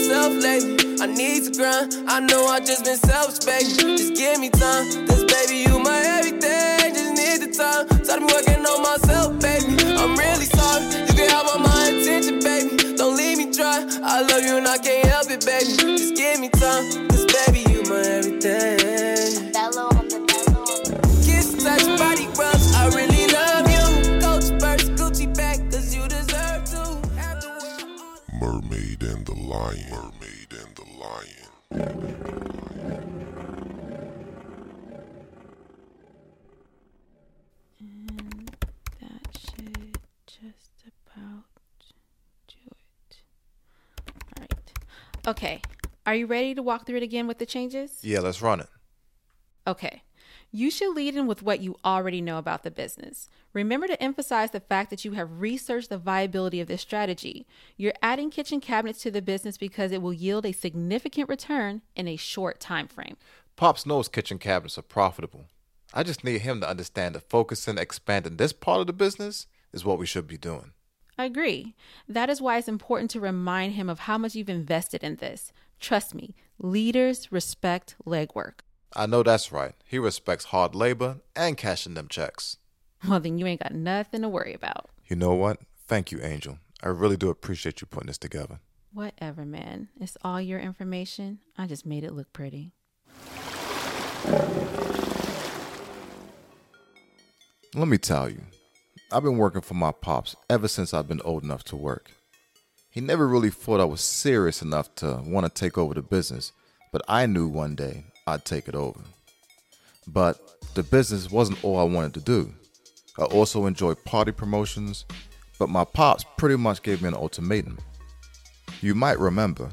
myself lately. I need to grind. I know I just been selfish, baby. Just give me time. Cause baby, you my everything. Just need the time. So been working on myself, baby. I'm really sorry. You can have all my attention, baby. Don't leave me dry. I love you and I can't help it, baby. Just give me time. Cause baby, you my everything. Lion. Mermaid and the Lion. And that should just about do it. All right. Okay. Are you ready to walk through it again with the changes? Yeah, let's run it. Okay. You should lead in with what you already know about the business. Remember to emphasize the fact that you have researched the viability of this strategy. You're adding kitchen cabinets to the business because it will yield a significant return in a short time frame. Pops knows kitchen cabinets are profitable. I just need him to understand that focusing, and expanding this part of the business is what we should be doing. I agree. That is why it's important to remind him of how much you've invested in this. Trust me, leaders respect legwork. I know that's right. He respects hard labor and cashing them checks. Well, then you ain't got nothing to worry about. You know what? Thank you, Angel. I really do appreciate you putting this together. Whatever, man. It's all your information. I just made it look pretty. Let me tell you, I've been working for my pops ever since I've been old enough to work. He never really thought I was serious enough to want to take over the business, but I knew one day I'd take it over. But the business wasn't all I wanted to do. I also enjoyed party promotions, but my pops pretty much gave me an ultimatum. You might remember.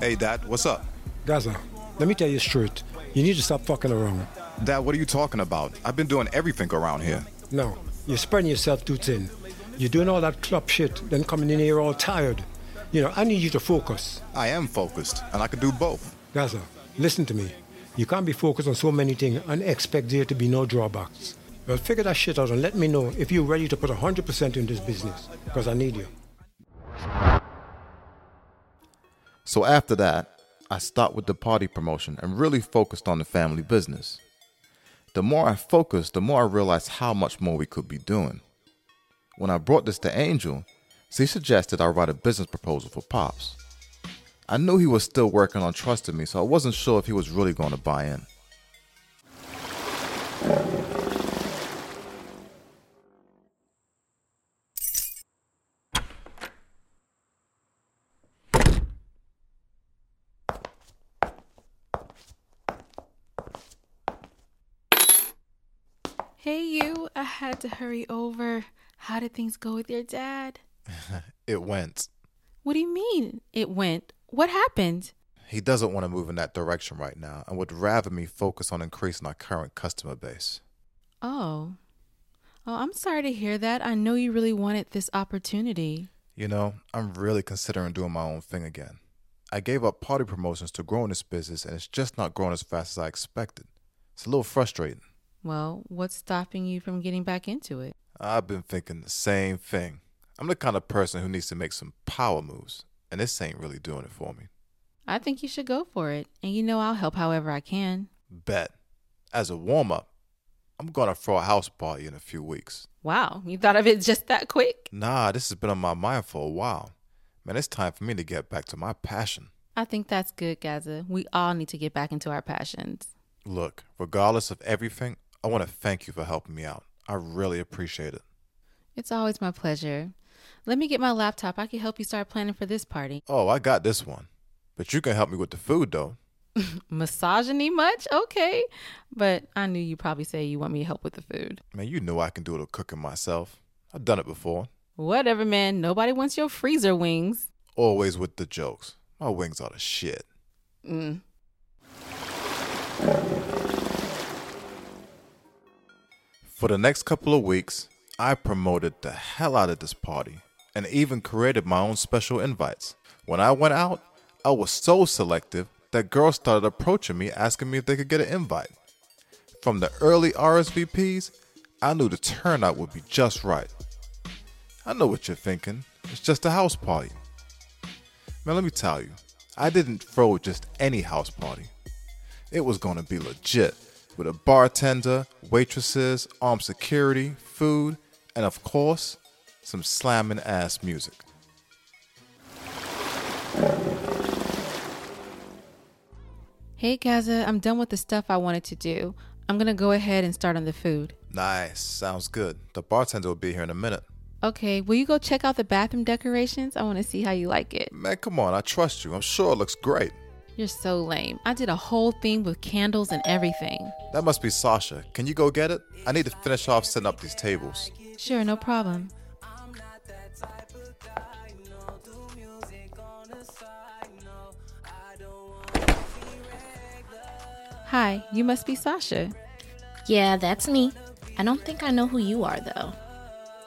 Hey, Dad, what's up? Gazza, let me tell you straight. You need to stop fucking around. Dad, what are you talking about? I've been doing everything around here. No, you're spreading yourself too thin. You're doing all that club shit, then coming in here all tired. You know, I need you to focus. I am focused, and I can do both. Gazza, listen to me. You can't be focused on so many things and expect there to be no drawbacks. Well, figure that shit out and let me know if you're ready to put 100% in this business, because I need you. So after that, I stopped with the party promotion and really focused on the family business. The more I focused, the more I realized how much more we could be doing. When I brought this to Angel, she suggested I write a business proposal for Pops. I knew he was still working on trusting me, so I wasn't sure if he was really going to buy in. Hey, you. I had to hurry over. How did things go with your dad? It went. What do you mean it went? What happened? He doesn't want to move in that direction right now and would rather me focus on increasing our current customer base. Oh. Oh, I'm sorry to hear that. I know you really wanted this opportunity. You know, I'm really considering doing my own thing again. I gave up party promotions to grow in this business and it's just not growing as fast as I expected. It's a little frustrating. Well, what's stopping you from getting back into it? I've been thinking the same thing. I'm the kind of person who needs to make some power moves, and this ain't really doing it for me. I think you should go for it. And you know I'll help however I can. Bet. As a warm up, I'm gonna throw a house party in a few weeks. Wow, you thought of it just that quick? Nah, this has been on my mind for a while. Man, it's time for me to get back to my passion. I think that's good, Gazza. We all need to get back into our passions. Look, regardless of everything, I want to thank you for helping me out. I really appreciate it. It's always my pleasure. Let me get my laptop. I can help you start planning for this party. Oh, I got this one. But you can help me with the food, though. Misogyny much? Okay. But I knew you'd probably say you want me to help with the food. Man, you know I can do a little cooking myself. I've done it before. Whatever, man. Nobody wants your freezer wings. Always with the jokes. My wings are the shit. Mm. For the next couple of weeks, I promoted the hell out of this party and even created my own special invites. When I went out, I was so selective that girls started approaching me asking me if they could get an invite. From the early RSVPs I knew the turnout would be just right. I know what you're thinking. It's just a house party. Man, let me tell you, I didn't throw just any house party. It was gonna be legit with a bartender, waitresses, armed security, food, and of course, some slamming ass music. Hey, Gazza, I'm done with the stuff I wanted to do. I'm gonna go ahead and start on the food. Nice, sounds good. The bartender will be here in a minute. Okay, will you go check out the bathroom decorations? I wanna see how you like it. Man, come on, I trust you. I'm sure it looks great. You're so lame. I did a whole thing with candles and everything. That must be Sasha. Can you go get it? I need to finish off setting up these tables. Sure, no problem. Hi, you must be Sasha. Yeah, that's me. I don't think I know who you are, though.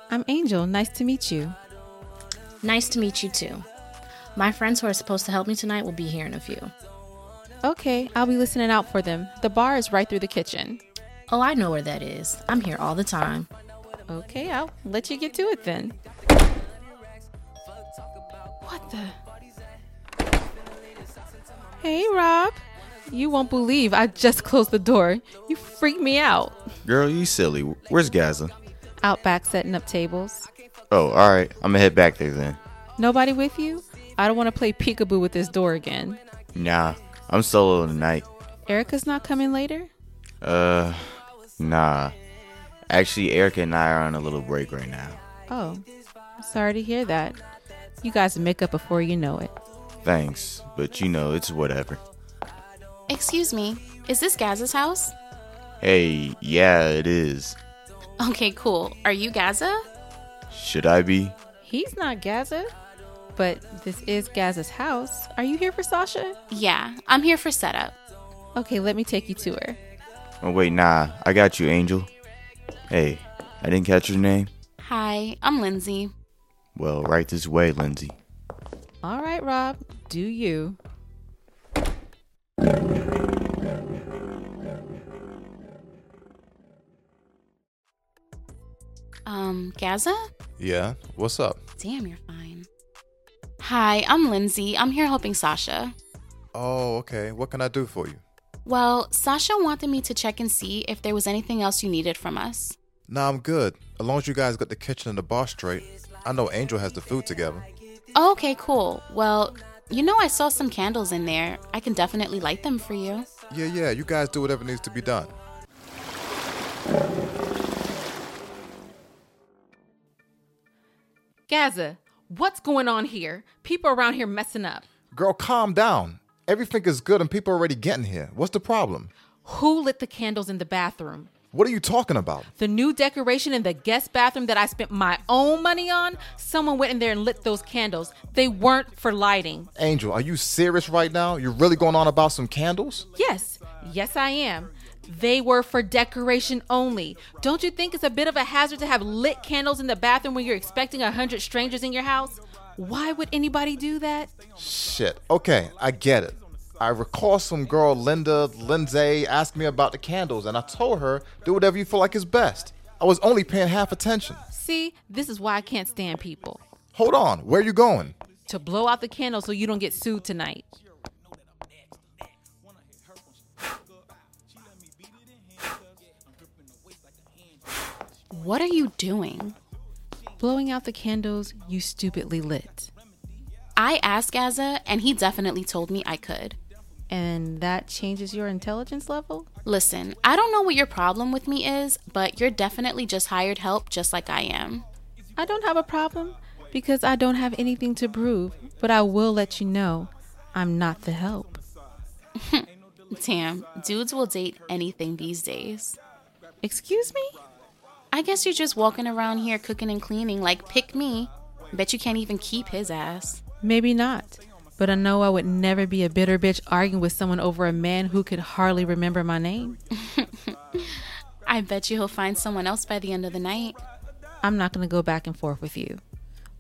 I'm Angel. Nice to meet you. Nice to meet you, too. My friends who are supposed to help me tonight will be here in a few. Okay, I'll be listening out for them. The bar is right through the kitchen. Oh, I know where that is. I'm here all the time. Okay, I'll let you get to it then. What the? Hey, Rob. You won't believe I just closed the door. You freaked me out. Girl, you silly. Where's Gazza? Out back setting up tables. Oh, alright. I'm gonna head back there then. Nobody with you? I don't want to play peekaboo with this door again. Nah, I'm solo tonight. Erica's not coming later? Uh, nah. Actually, Erica and I are on a little break right now. Oh, sorry to hear that. You guys make up before you know it. Thanks, but you know, it's whatever. Excuse me, is this Gazza's house? Hey, yeah, it is. Okay, cool. Are you Gazza? Should I be? He's not Gazza, but this is Gazza's house. Are you here for Sasha? Yeah, I'm here for setup. Okay, let me take you to her. Oh, wait, nah. I got you, Angel. Hey, I didn't catch your name? Hi, I'm Lindsay. Well, right this way, Lindsay. All right, Rob, do you? Um, Gazza? Yeah, what's up? Damn, you're fine. Hi, I'm Lindsay. I'm here helping Sasha. Oh, okay. What can I do for you? Well, Sasha wanted me to check and see if there was anything else you needed from us. Nah, I'm good. As long as you guys got the kitchen and the bar straight. I know Angel has the food together. Oh, okay, cool. Well, you know, I saw some candles in there. I can definitely light them for you. Yeah, yeah, you guys do whatever needs to be done. Gazza, what's going on here? People around here messing up. Girl, calm down. Everything is good and people are already getting here. What's the problem? Who lit the candles in the bathroom? What are you talking about? The new decoration in the guest bathroom that I spent my own money on? Someone went in there and lit those candles. They weren't for lighting. Angel, are you serious right now? You're really going on about some candles? Yes, yes, I am. They were for decoration only. Don't you think it's a bit of a hazard to have lit candles in the bathroom when you're expecting a hundred strangers in your house? Why would anybody do that? Shit. Okay, I get it. I recall some girl, Linda, Lindsay, asked me about the candles, and I told her, do whatever you feel like is best. I was only paying half attention. See, this is why I can't stand people. Hold on, where are you going? To blow out the candles so you don't get sued tonight. What are you doing? Blowing out the candles you stupidly lit. I asked Gazza, and he definitely told me I could. And that changes your intelligence level? Listen, I don't know what your problem with me is, but you're definitely just hired help just like I am. I don't have a problem because I don't have anything to prove, but I will let you know I'm not the help. Damn, dudes will date anything these days. Excuse me? I guess you're just walking around here cooking and cleaning like pick me. Bet you can't even keep his ass. Maybe not. But I know I would never be a bitter bitch arguing with someone over a man who could hardly remember my name. I bet you he'll find someone else by the end of the night. I'm not going to go back and forth with you.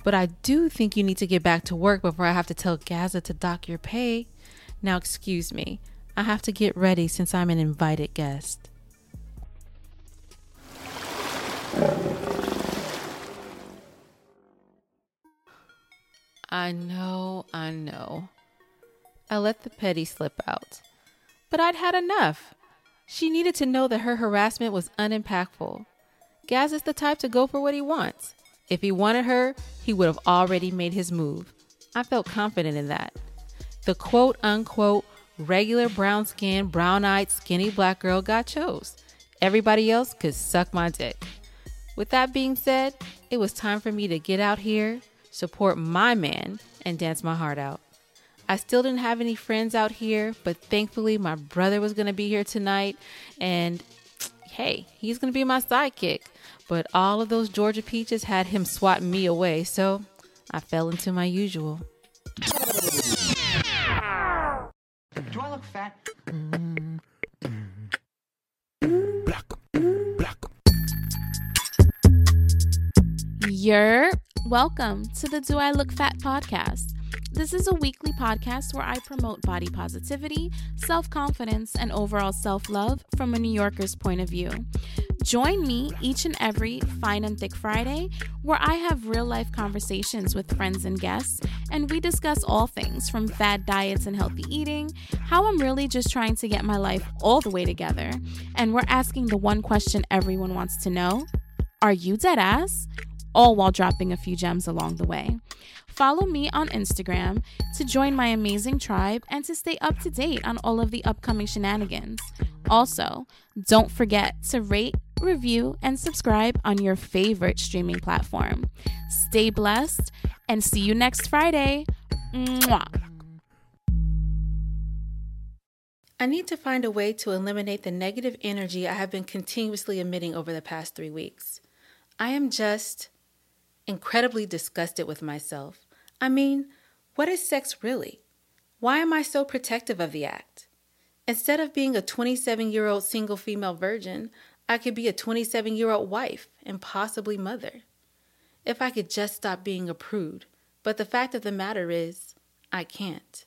But I do think you need to get back to work before I have to tell Gazza to dock your pay. Now, excuse me. I have to get ready since I'm an invited guest. I know, I know. I let the petty slip out. But I'd had enough. She needed to know that her harassment was unimpactful. Gaz is the type to go for what he wants. If he wanted her, he would have already made his move. I felt confident in that. The quote unquote regular brown skinned, brown eyed, skinny black girl got chose. Everybody else could suck my dick. With that being said, it was time for me to get out here, support my man, and dance my heart out. I still didn't have any friends out here, but thankfully my brother was going to be here tonight and hey, he's going to be my sidekick. But all of those Georgia peaches had him swatting me away, so I fell into my usual. Do I look fat? You're welcome to the Do I Look Fat podcast. This is a weekly podcast where I promote body positivity, self confidence, and overall self love from a New Yorker's point of view. Join me each and every Fine and Thick Friday, where I have real life conversations with friends and guests, and we discuss all things from fad diets and healthy eating, how I'm really just trying to get my life all the way together, and we're asking the one question everyone wants to know Are you dead ass? All while dropping a few gems along the way. Follow me on Instagram to join my amazing tribe and to stay up to date on all of the upcoming shenanigans. Also, don't forget to rate, review, and subscribe on your favorite streaming platform. Stay blessed and see you next Friday. Mwah. I need to find a way to eliminate the negative energy I have been continuously emitting over the past three weeks. I am just incredibly disgusted with myself. I mean, what is sex really? Why am I so protective of the act? Instead of being a 27 year old single female virgin, I could be a 27 year old wife and possibly mother. If I could just stop being a prude, but the fact of the matter is, I can't.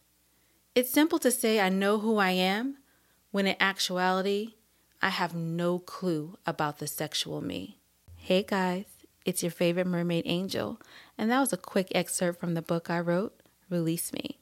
It's simple to say I know who I am, when in actuality, I have no clue about the sexual me. Hey guys, it's your favorite mermaid angel, and that was a quick excerpt from the book I wrote, Release Me.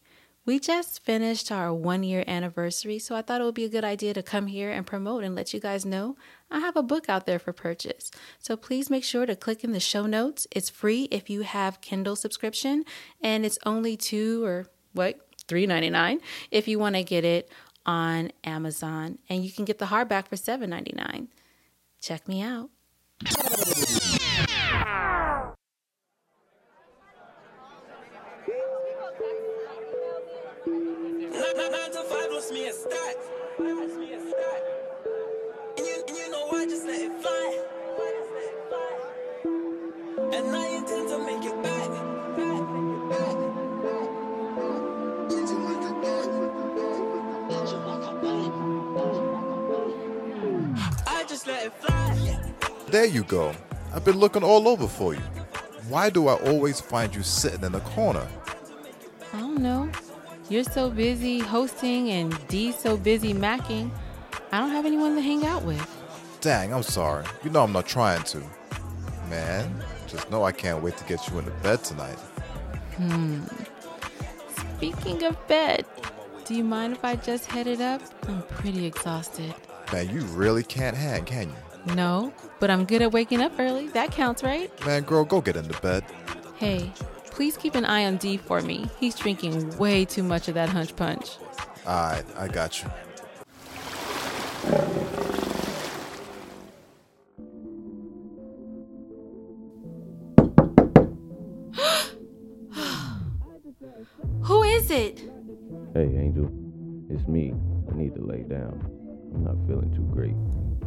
We just finished our one year anniversary, so I thought it would be a good idea to come here and promote and let you guys know I have a book out there for purchase. So please make sure to click in the show notes. It's free if you have Kindle subscription, and it's only two or what, three ninety nine if you want to get it on Amazon, and you can get the hardback for seven ninety nine. Check me out. Nine to five was me a stat. Me a stat. And you, and you know I just let it fly. And I intend to make it back. I just let it fly. There you go. I've been looking all over for you. Why do I always find you sitting in the corner? I don't know. You're so busy hosting and Dee's so busy macking. I don't have anyone to hang out with. Dang, I'm sorry. You know I'm not trying to. Man, just know I can't wait to get you into bed tonight. Hmm. Speaking of bed, do you mind if I just head it up? I'm pretty exhausted. Man, you really can't hang, can you? No, but I'm good at waking up early. That counts, right? Man, girl, go get into bed. Hey, please keep an eye on D for me. He's drinking way too much of that hunch punch. Alright, I got you. Who is it? Hey, Angel. It's me. I need to lay down. I'm not feeling too great.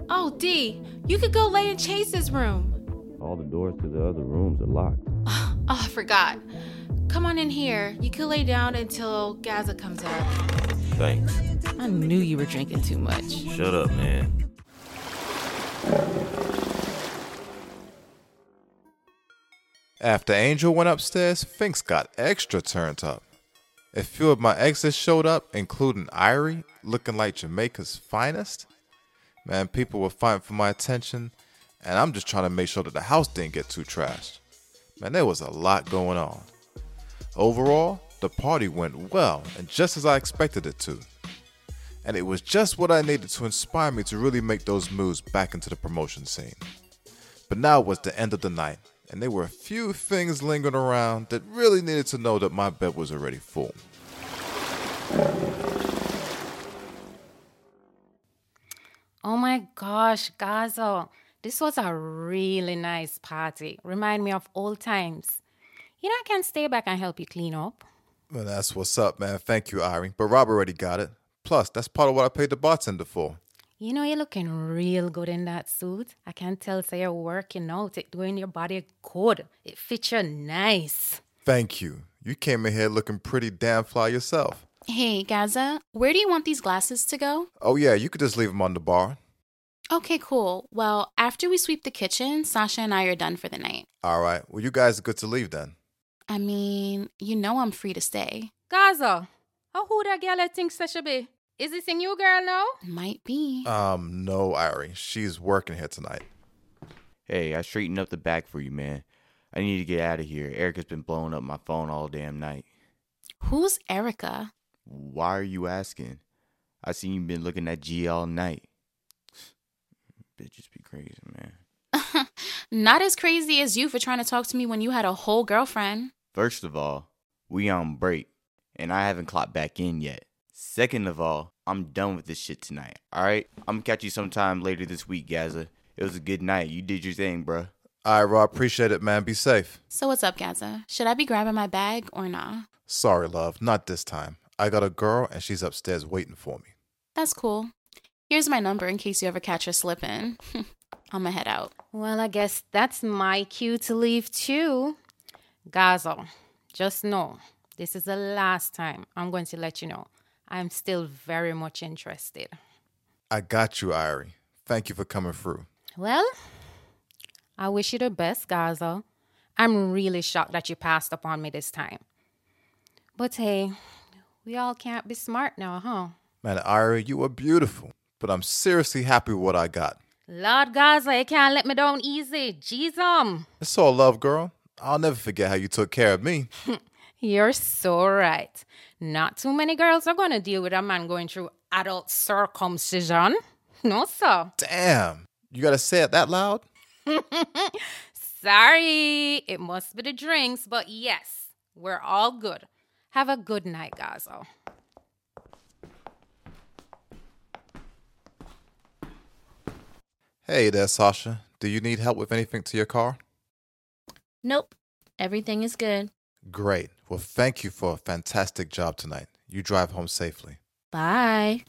Oh, D, you could go lay in Chase's room. All the doors to the other rooms are locked. Oh, I forgot. Come on in here. You could lay down until Gaza comes out. Thanks. I knew you were drinking too much. Shut up, man. After Angel went upstairs, things got extra turned up. A few of my exes showed up, including Irie, looking like Jamaica's finest. Man, people were fighting for my attention, and I'm just trying to make sure that the house didn't get too trashed. Man, there was a lot going on. Overall, the party went well and just as I expected it to. And it was just what I needed to inspire me to really make those moves back into the promotion scene. But now was the end of the night, and there were a few things lingering around that really needed to know that my bed was already full. Oh my gosh, Gazo. This was a really nice party. Remind me of old times. You know, I can stay back and help you clean up. Well, that's what's up, man. Thank you, Irie. But Rob already got it. Plus, that's part of what I paid the bartender for. You know, you're looking real good in that suit. I can tell, say you're working out. It doing your body good. It fits you nice. Thank you. You came in here looking pretty damn fly yourself. Hey, Gazza, where do you want these glasses to go? Oh, yeah, you could just leave them on the bar. Okay, cool. Well, after we sweep the kitchen, Sasha and I are done for the night. All right. Well, you guys are good to leave then. I mean, you know I'm free to stay. Gazza, how who that girl I think Sasha be? Is this a new girl now? Might be. Um, no, Irie. She's working here tonight. Hey, I straightened up the back for you, man. I need to get out of here. Erica's been blowing up my phone all damn night. Who's Erica? Why are you asking? I seen you been looking at G all night. Bitches be crazy, man. Not as crazy as you for trying to talk to me when you had a whole girlfriend. First of all, we on break, and I haven't clocked back in yet. Second of all, I'm done with this shit tonight. All right, I'm gonna catch you sometime later this week, Gazza. It was a good night. You did your thing, bruh. All right, Rob. Appreciate it, man. Be safe. So what's up, Gazza? Should I be grabbing my bag or nah? Sorry, love. Not this time. I got a girl, and she's upstairs waiting for me. That's cool. Here's my number in case you ever catch her slipping. I'ma head out. Well, I guess that's my cue to leave too. Gazo, just know this is the last time I'm going to let you know I'm still very much interested. I got you, Irie. Thank you for coming through. Well, I wish you the best, Gazza. I'm really shocked that you passed upon me this time. But hey, we all can't be smart now, huh? Man, Irie, you are beautiful, but I'm seriously happy with what I got. Lord Gazza, you can't let me down easy. Jeez, um. It's all love, girl. I'll never forget how you took care of me. You're so right. Not too many girls are going to deal with a man going through adult circumcision. No, sir. Damn. You gotta say it that loud? Sorry. It must be the drinks, but yes, we're all good. Have a good night, Gazo. Hey there, Sasha. Do you need help with anything to your car? Nope. Everything is good. Great. Well, thank you for a fantastic job tonight. You drive home safely. Bye.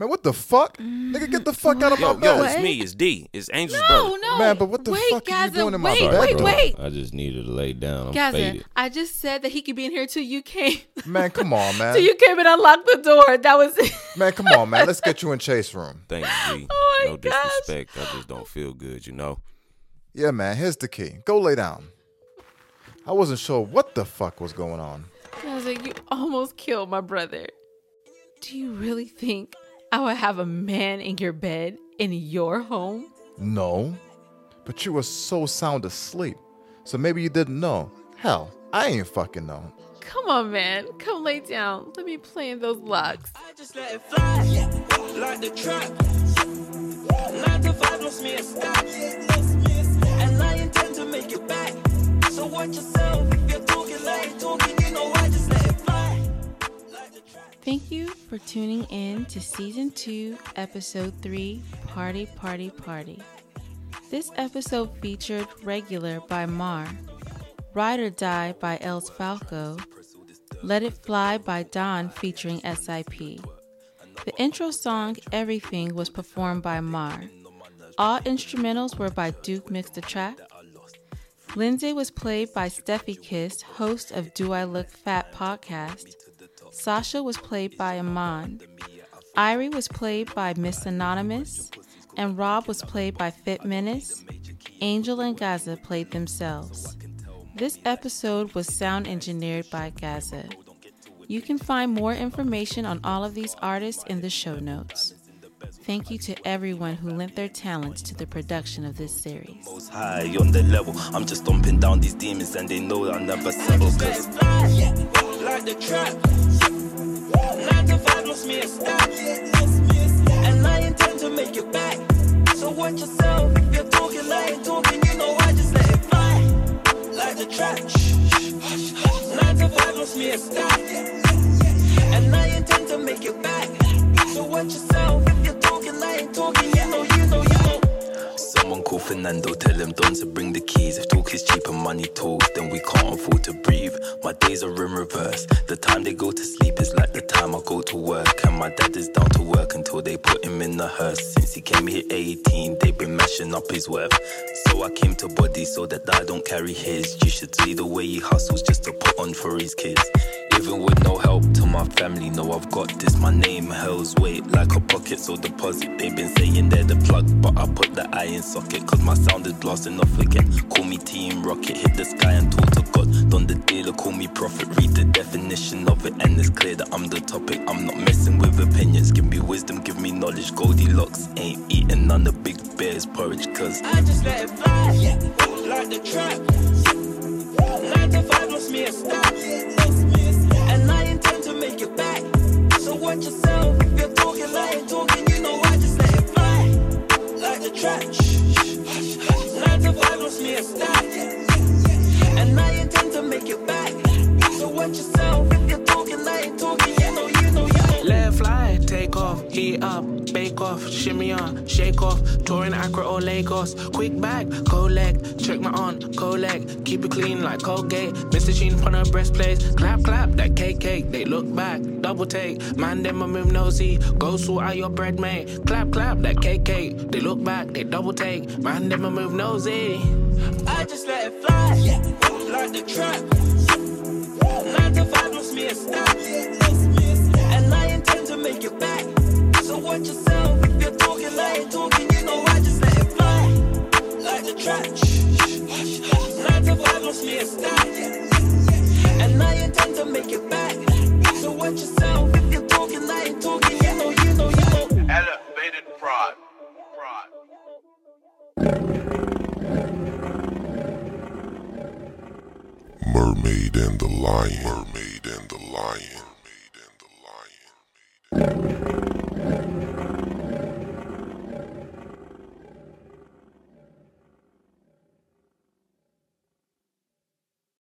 Man, what the fuck? Nigga, get the mm. fuck out of my Yo, bed. yo, it's me. It's D. It's Angel's No, brother. no. Man, but what the wait, fuck are you Gazza, doing in my wait, bed? Wait, though? wait, I just needed to lay down. I'm Gazza, faded. I just said that he could be in here till you came. Man, come on, man. till you came and unlocked the door. That was it. Man, come on, man. Let's get you in Chase room. Thank you, D. Oh my no gosh. disrespect. I just don't feel good, you know. Yeah, man, here's the key. Go lay down. I wasn't sure what the fuck was going on. Gazza, you almost killed my brother. Do you really think I would have a man in your bed in your home? No, but you were so sound asleep. So maybe you didn't know. Hell, I ain't fucking know. Come on, man. Come lay down. Let me play in those locks. Just let it fly, like the trap. Nine to five lost me a stack. And I intend to make it back. So watch yourself if you're talking like talking, Thank you for tuning in to season two, episode three Party, Party, Party. This episode featured Regular by Mar, Ride or Die by Elz Falco, Let It Fly by Don featuring SIP. The intro song Everything was performed by Mar. All instrumentals were by Duke Mix Da Trak. Lindsay was played by Stephykiss, host of Do I Look Fat podcast. Sasha was played by Iman. Irie was played by Miss Anonymous. And Rob was played by Fit Menace. Angel and Gazza played themselves. This episode was sound engineered by Gazza. You can find more information on all of these artists in the show notes. Thank you to everyone who lent their talents to the production of this series. Most high on the level. I'm just stomping down these demons and they know I'll never settle. The trap. Nine to five lost me a stack. And I intend to make it back. So watch yourself. You're talking, I ain't talking, you know I just let it fly. Like the trap. Nine to five lost me a stack. And I intend to make it back. So watch yourself. If you're talking, I ain't talking, you know. Someone call Fernando, tell him Don to bring the keys. If talk is cheap and money talks, then we can't afford to breathe. My days are in reverse. The time they go to sleep is like the time I go to work. And my dad is down to work until they put him in the hearse. Since he came here 18, they've been mashing up his worth. So I came to body so that I don't carry his. You should see the way he hustles just to put on for his kids. Even with no help to my family, know I've got this. My name hell's weight like a pocket, so deposit. They've been saying they're the plug, but I put the eye in socket. Cause my sound is blasting off again. Call me Team Rocket, hit the sky and talk to God. Done the dealer, call me prophet. Read the definition of it, and it's clear that I'm the topic. I'm not messing with opinions. Give me wisdom, give me knowledge. Goldilocks ain't eating none of big bears porridge, cause I just let it fly. Like the trap. Nine to five lost me a stack. Like Colgate. Mr. Sheen upon her breastplate, clap, clap, that cake, cake. They look back, double take, man, them a move nosy, go sort out your bread, mate. Clap, clap, that cake, cake. They look back, they double take, man, them a move nosy. I just let it fly. Like the trap. Nine to five lost me a stack. Mermaid and the Lion. Mermaid and the Lion. Mermaid and the Lion.